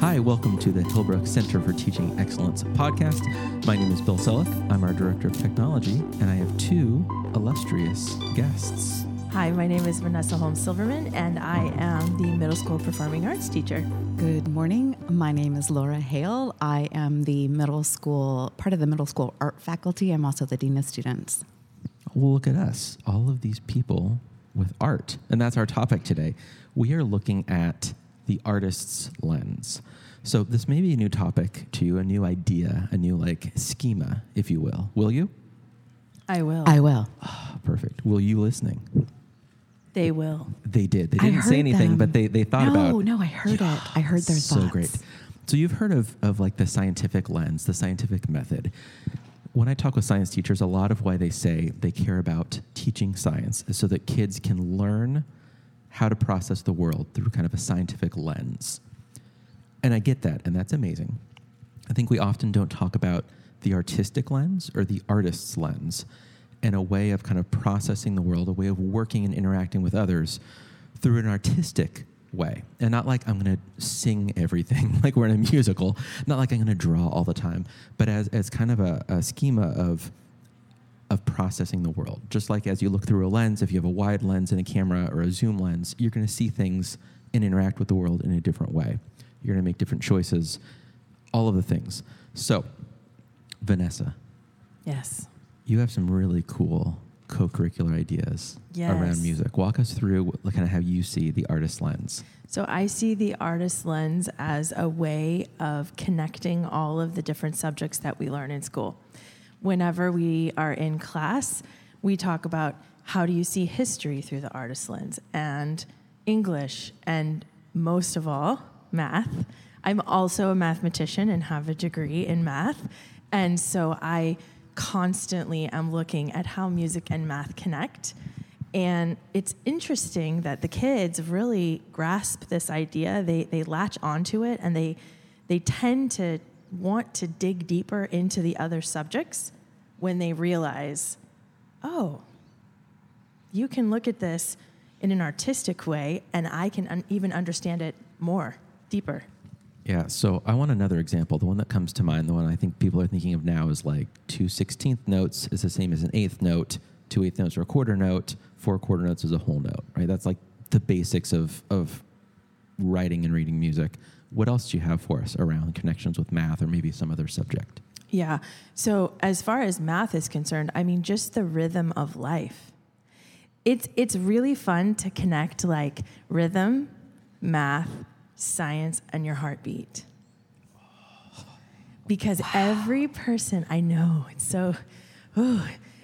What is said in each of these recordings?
Hi, welcome to the Hillbrook Center for Teaching Excellence podcast. My name is Bill Selleck. I'm our Director of Technology, and I have two illustrious guests. Hi, my name is Vanessa Holmes Silverman, and I am the middle school performing arts teacher. Good morning. My name is Laura Hale. I am the middle school, part of the middle school art faculty. I'm also the Dean of Students. Well, look at us, all of these people with art. And that's our topic today. We are looking at the artist's lens. So, this may be a new topic to you, a new idea, a new like schema, if you will. Will you? I will. I will. Oh, perfect. Will you listening? they will. They did. They didn't say anything, them. but they, they thought no, about no, no, I heard it. I heard their so thoughts. great. So you've heard of, of like the scientific lens, the scientific method. When I talk with science teachers, a lot of why they say they care about teaching science is so that kids can learn how to process the world through kind of a scientific lens. And I get that, and that's amazing. I think we often don't talk about the artistic lens or the artist's lens and a way of kind of processing the world, a way of working and interacting with others through an artistic way. And not like I'm going to sing everything like we're in a musical, not like I'm going to draw all the time, but as, as kind of a, a schema of of processing the world. Just like as you look through a lens, if you have a wide lens and a camera or a zoom lens, you're going to see things and interact with the world in a different way. You're going to make different choices, all of the things. So, Vanessa, Yes. you have some really cool co-curricular ideas Yes. around music. Walk us through kind of how you see the artist lens. So I see the artist lens as a way of connecting all of the different subjects that we learn in school. Whenever we are in class, we talk about how do you see history through the artist lens and English and most of all, math. I'm also a mathematician and have a degree in math. And so I constantly am looking at how music and math connect. And it's interesting that the kids really grasp this idea. They, they latch onto it and they, they tend to want to dig deeper into the other subjects when they realize, oh, you can look at this in an artistic way and I can un- even understand it more, deeper. Yeah, so I want another example. The one that comes to mind, the one I think people are thinking of now is like two sixteenth notes is the same as an eighth note, two eighth notes are a quarter note, four quarter notes is a whole note, right? That's like the basics of, of writing and reading music. What else do you have for us around connections with math or maybe some other subject? Yeah. So as far as math is concerned, I mean just the rhythm of life. It's it's really fun to connect like rhythm, math, science and your heartbeat. Because every person, I know, it's so ooh,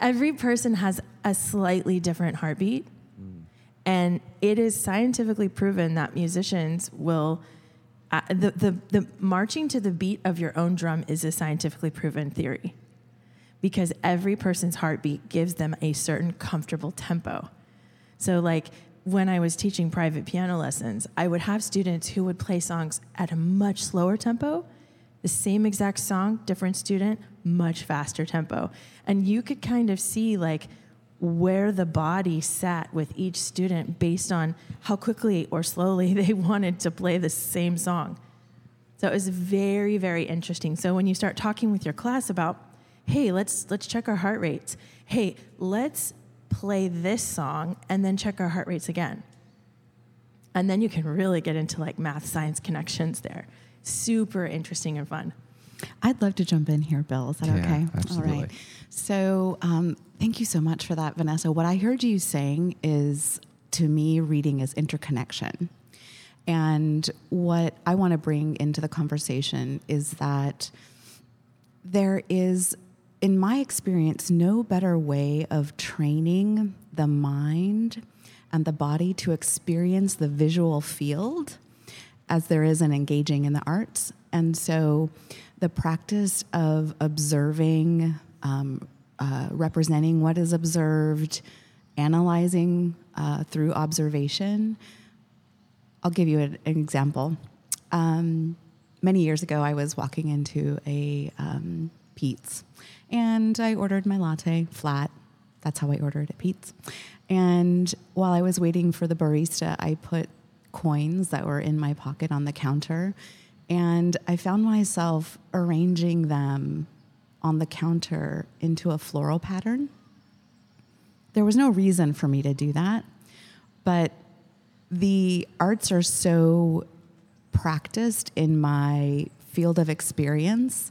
every person has a slightly different heartbeat. Mm. And it is scientifically proven that musicians will the, the, the marching to the beat of your own drum is a scientifically proven theory because every person's heartbeat gives them a certain comfortable tempo. So, like when I was teaching private piano lessons, I would have students who would play songs at a much slower tempo, the same exact song, different student, much faster tempo. And you could kind of see like where the body sat with each student based on how quickly or slowly they wanted to play the same song. So it was very, very interesting. So when you start talking with your class about, hey, let's let's check our heart rates. Hey, let's play this song and then check our heart rates again. And then you can really get into like math science connections there. Super interesting and fun. I'd love to jump in here, Bill. Is that Yeah, okay? absolutely. All right. So, um, thank you so much for that, Vanessa. What I heard you saying is, to me, reading is interconnection. And what I want to bring into the conversation is that there is, in my experience, no better way of training the mind and the body to experience the visual field as there is in engaging in the arts. And so the practice of observing, um, uh, representing what is observed, analyzing uh, through observation. I'll give you an, an example. Um, many years ago, I was walking into a um, Peet's and I ordered my latte flat. That's how I ordered at Peet's. And while I was waiting for the barista, I put coins that were in my pocket on the counter. And I found myself arranging them on the counter into a floral pattern. There was no reason for me to do that, but the arts are so practiced in my field of experience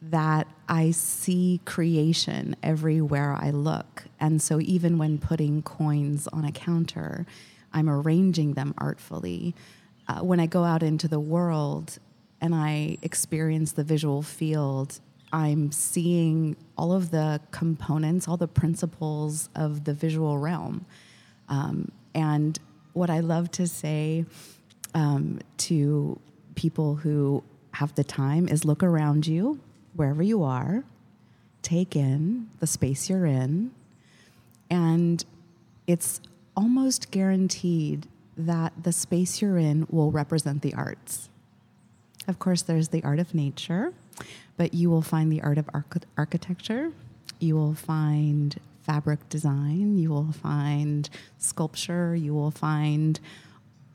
that I see creation everywhere I look. And so even when putting coins on a counter, I'm arranging them artfully. Uh, when I go out into the world and I experience the visual field, I'm seeing all of the components, all the principles of the visual realm. Um, and what I love to say um, to people who have the time is look around you, wherever you are, take in the space you're in, and it's almost guaranteed that the space you're in will represent the arts. Of course, there's the art of nature, but you will find the art of arch- architecture. You will find fabric design. You will find sculpture. You will find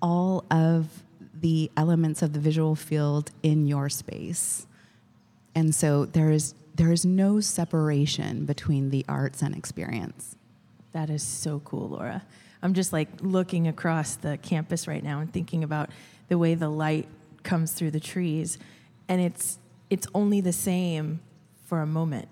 all of the elements of the visual field in your space. And so there is there is no separation between the arts and experience. That is so cool, Laura. I'm just like looking across the campus right now and thinking about the way the light comes through the trees and it's it's only the same for a moment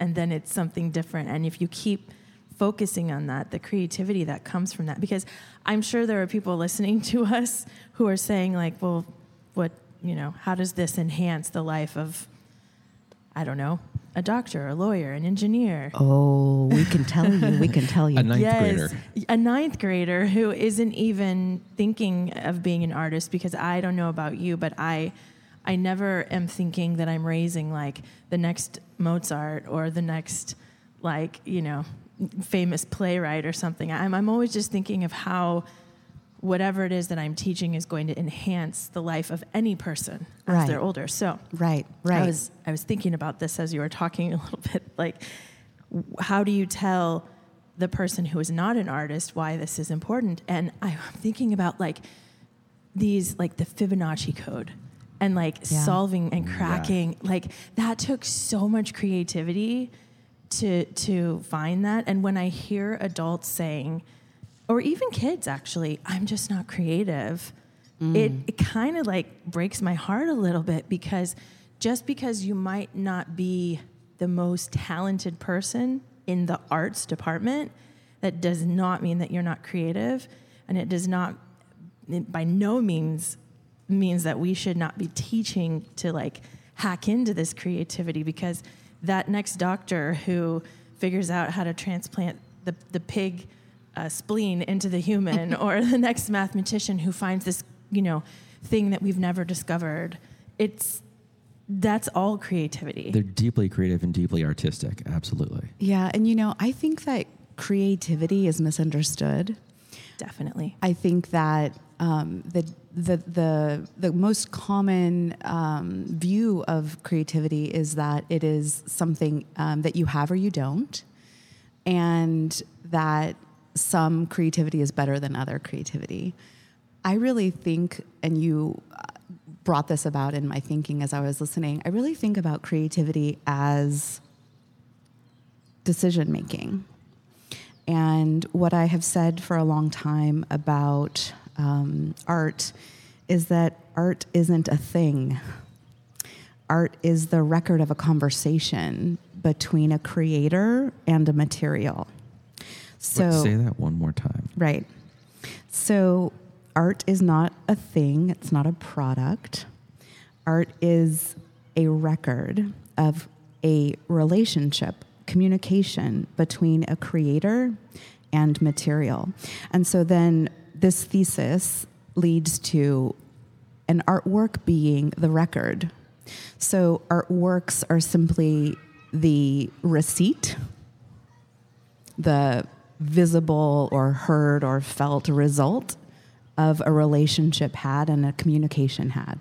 and then it's something different and if you keep focusing on that the creativity that comes from that because i'm sure there are people listening to us who are saying like well what you know how does this enhance the life of i don't know a doctor a lawyer an engineer Oh, we can tell you. We can tell you. A ninth grader. a ninth grader who isn't even thinking of being an artist because I don't know about you, but I I never am thinking that I'm raising like the next Mozart or the next like, you know, famous playwright or something. I'm I'm always just thinking of how whatever it is that I'm teaching is going to enhance the life of any person as Right. they're older. So Right, right. I was I was thinking about this as you were talking a little bit. Like, how do you tell the person who is not an artist why this is important? And I'm thinking about like these like the Fibonacci code and like Yeah. solving and cracking. Like that took so much creativity to to find that. And when I hear adults saying, or even kids actually, I'm just not creative. Mm. It, it kind of like breaks my heart a little bit because just because you might not be the most talented person in the arts department, that does not mean that you're not creative. And it does not, it by no means means that we should not be teaching to like hack into this creativity because that next doctor who figures out how to transplant the, the pig uh, spleen into the human or the next mathematician who finds this you know thing that we've never discovered it's that's all creativity They're deeply creative and deeply artistic. Absolutely. Yeah, and you know, I think that creativity is misunderstood. definitely I think that um, the, the the the most common um, view of creativity is that it is something um, that you have or you don't, and that some creativity is better than other creativity. I really think, and you uh, brought this about in my thinking as I was listening. I really think about creativity as decision making. And what I have said for a long time about um, art is that art isn't a thing. Art is the record of a conversation between a creator and a material. So Wait, say that one more time. Right. So, art is not a thing, it's not a product. Art is a record of a relationship, communication between a creator and material. And so then this thesis leads to an artwork being the record. So, artworks are simply the receipt the visible or heard or felt result of a relationship had and a communication had.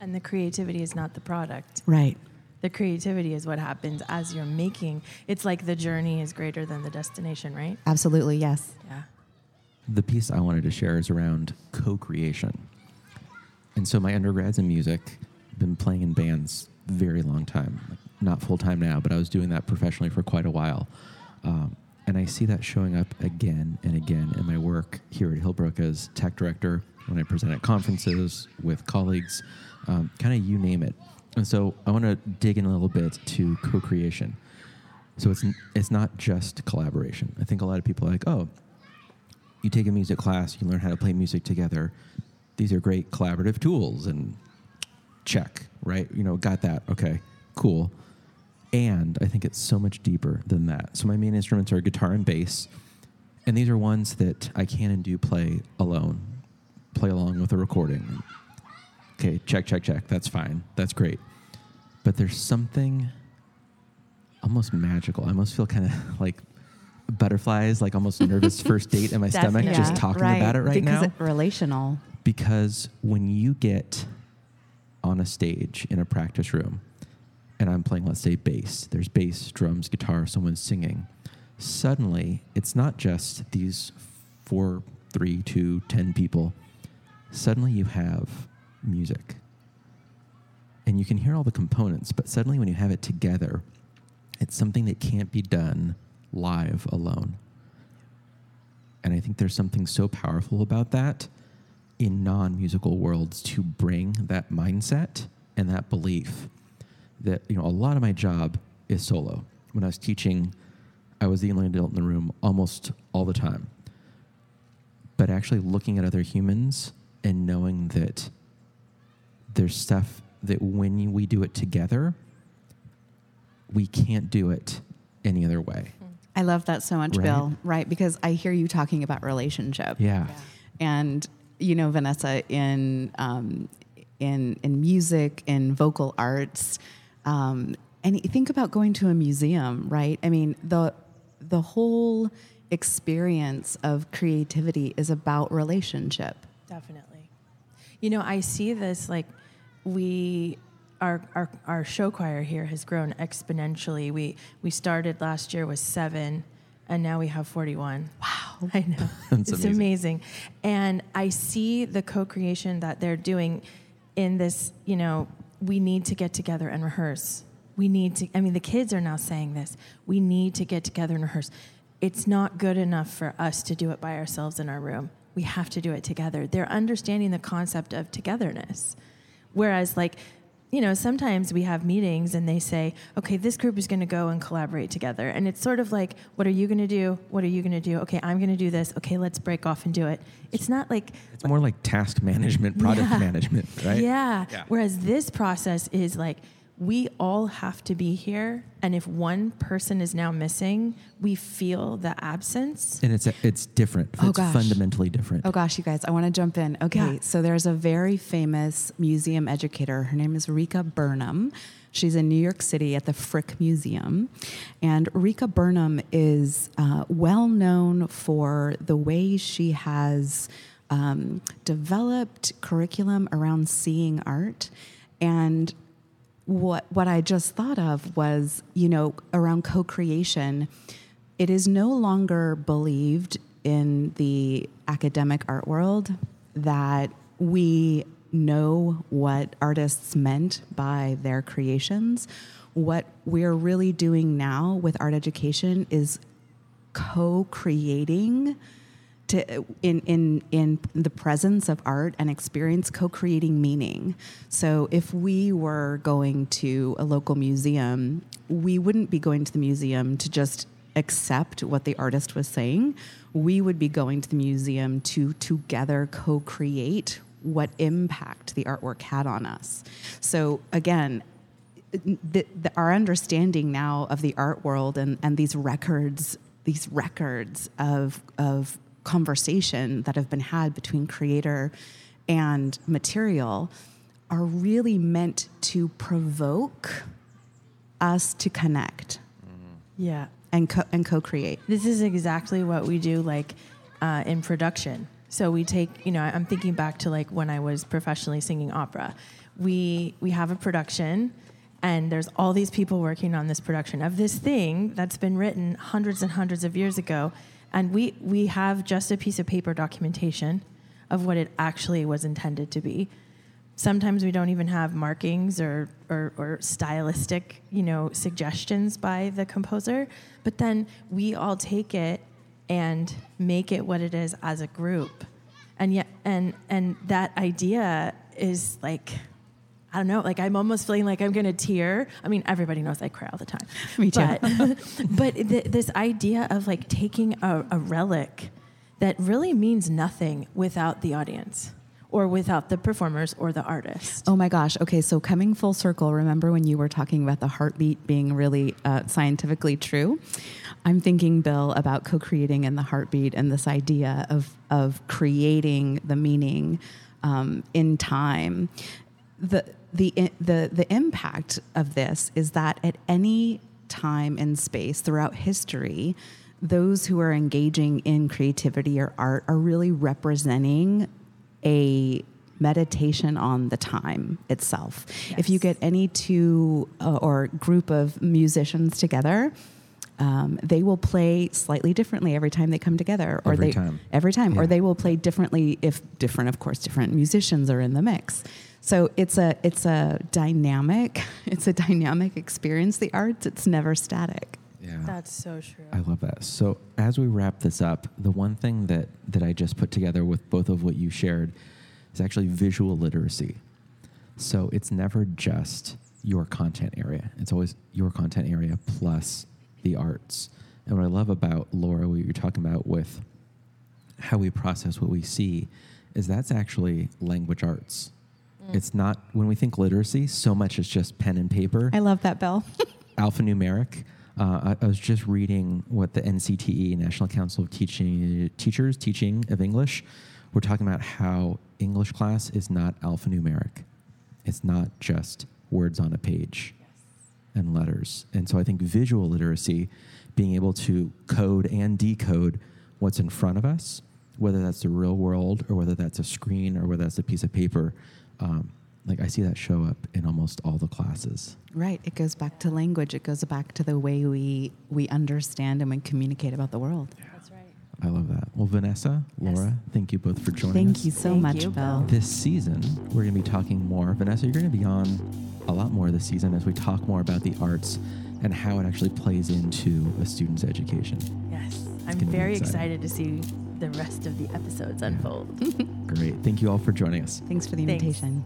and the creativity is not the product Right. the creativity is what happens as you're making it's like the journey is greater than the destination right Absolutely, yes. yeah the piece I wanted to share is around co-creation. And so my undergrads in music, been playing in bands very long time, not full time now, but I was doing that professionally for quite a while. Um, and I see that showing up again and again in my work here at Hillbrook as tech director, when I present at conferences with colleagues, um, kind of you name it. And so I want to dig in a little bit to co creation. So it's, it's not just collaboration. I think a lot of people are like, oh, you take a music class, you learn how to play music together. These are great collaborative tools, and check, right? You know, got that. Okay, cool. And I think it's so much deeper than that. So my main instruments are guitar and bass, and these are ones that I can and do play alone, play along with a recording. Okay, check, check, check. That's fine. That's great. But there's something almost magical. I almost feel kind of like butterflies, like almost nervous first date in my stomach Definitely. just talking right, about it right because now. It's relational. because when you get on a stage in a practice room and I'm playing, let's say, bass, there's bass, drums, guitar, someone's singing. Suddenly, it's not just these four, three, two, ten people. Suddenly, you have music. And you can hear all the components, but suddenly, when you have it together, it's something that can't be done live alone. And I think there's something so powerful about that in non musical worlds to bring that mindset and that belief that, you know, a lot of my job is solo. When I was teaching, I was the only adult in the room almost all the time. But actually looking at other humans and knowing that there's stuff that when we do it together, we can't do it any other way. I love that so much, Right? Bill. Right, because I hear you talking about relationship. Yeah. and you know vanessa in um, in in music in vocal arts um, and you think about going to a museum right i mean the the whole experience of creativity is about relationship Definitely. You know, I see this like we our, our our show choir here has grown exponentially. We we started last year with seven and now we have 41. Wow. I know. That's it's amazing. amazing. And I see the co-creation that they're doing in this, you know, we need to get together and rehearse. We need to I mean the kids are now saying this. We need to get together and rehearse. It's not good enough for us to do it by ourselves in our room. We have to do it together. They're understanding the concept of togetherness. Whereas like you know, sometimes we have meetings and they say, okay, this group is going to go and collaborate together. And it's sort of like, what are you going to do? What are you going to do? Okay, I'm going to do this. Okay, let's break off and do it. It's not like, It's more like task management, product Yeah. management, right? yeah. Yeah. Whereas this process is like, we all have to be here. And if one person is now missing, we feel the absence. And it's it's different. Oh, it's gosh. fundamentally different. Oh gosh, you guys, I want to jump in. Okay, Yeah. so there's a very famous museum educator. Her name is Rika Burnham. She's in New York City at the Frick Museum. And Rika Burnham is uh, well known for the way she has um, developed curriculum around seeing art. And what what I just thought of was, you know, around co-creation, it is no longer believed in the academic art world that we know what artists meant by their creations. What we're really doing now with art education is co-creating to in in in the presence of art and experience co-creating meaning. So if we were going to a local museum, we wouldn't be going to the museum to just accept what the artist was saying. We would be going to the museum to together co-create what impact the artwork had on us. So again, the, the, our understanding now of the art world and, and these records, these records of, of conversation that have been had between creator and material are really meant to provoke us to connect Yeah. and, co- and co-create. This is exactly what we do, like uh, in production. So we take, you know, I'm thinking back to like when I was professionally singing opera. We we have a production, and there's all these people working on this production of this thing that's been written hundreds and hundreds of years ago, And we, we have just a piece of paper documentation of what it actually was intended to be. Sometimes we don't even have markings or, or, or stylistic, you know, suggestions by the composer. But then we all take it and make it what it is as a group. And yet, and and that idea is like I don't know, like I'm almost feeling like I'm gonna tear. I mean, everybody knows I cry all the time. Me too. But, but th- this idea of like taking a, a relic that really means nothing without the audience or without the performers or the artist. Oh my gosh. Okay, so coming full circle, remember when you were talking about the heartbeat being really uh, scientifically true? I'm thinking, Bill, about co creating in the heartbeat and this idea of, of creating the meaning um, in time. The, the, the, the impact of this is that at any time and space throughout history, those who are engaging in creativity or art are really representing a meditation on the time itself. If you get any two uh, or group of musicians together, um, they will play slightly differently every time they come together, or Every they time. every time, Yeah. or they will play differently if different, of course, different musicians are in the mix. So it's a it's a dynamic it's a dynamic experience. The arts it's never static. Yeah. That's so true. I love that. So as we wrap this up, the one thing that that I just put together with both of what you shared is actually visual literacy. So it's never just your content area. It's always your content area plus the arts. And what I love about Laura, what you're talking about with how we process what we see, is that's actually language arts. It's not when we think literacy, so much is just pen and paper I love that, Bill. alphanumeric. Uh, I, I was just reading what the NCTE, National Council of Teaching Teachers Teaching of English, we're talking about how English class is not alphanumeric. It's not just words on a page and letters. And so I think visual literacy, being able to code and decode what's in front of us, whether that's the real world or whether that's a screen or whether that's a piece of paper, um, like I see that show up in almost all the classes. Right. It goes back to language. It goes back to the way we we understand and we communicate about the world. That's right. I love that. Well, Vanessa, Yes. Laura, thank you both for joining us. Thank us. you so Thank much, you, Bill. This season, we're going to be talking more. Vanessa, you're going to be on a lot more this season as we talk more about the arts and how it actually plays into a student's education. Yes. I'm very excited to see the rest of the episodes unfold. Great. Thank you all for joining us. Thanks for the Thanks. invitation.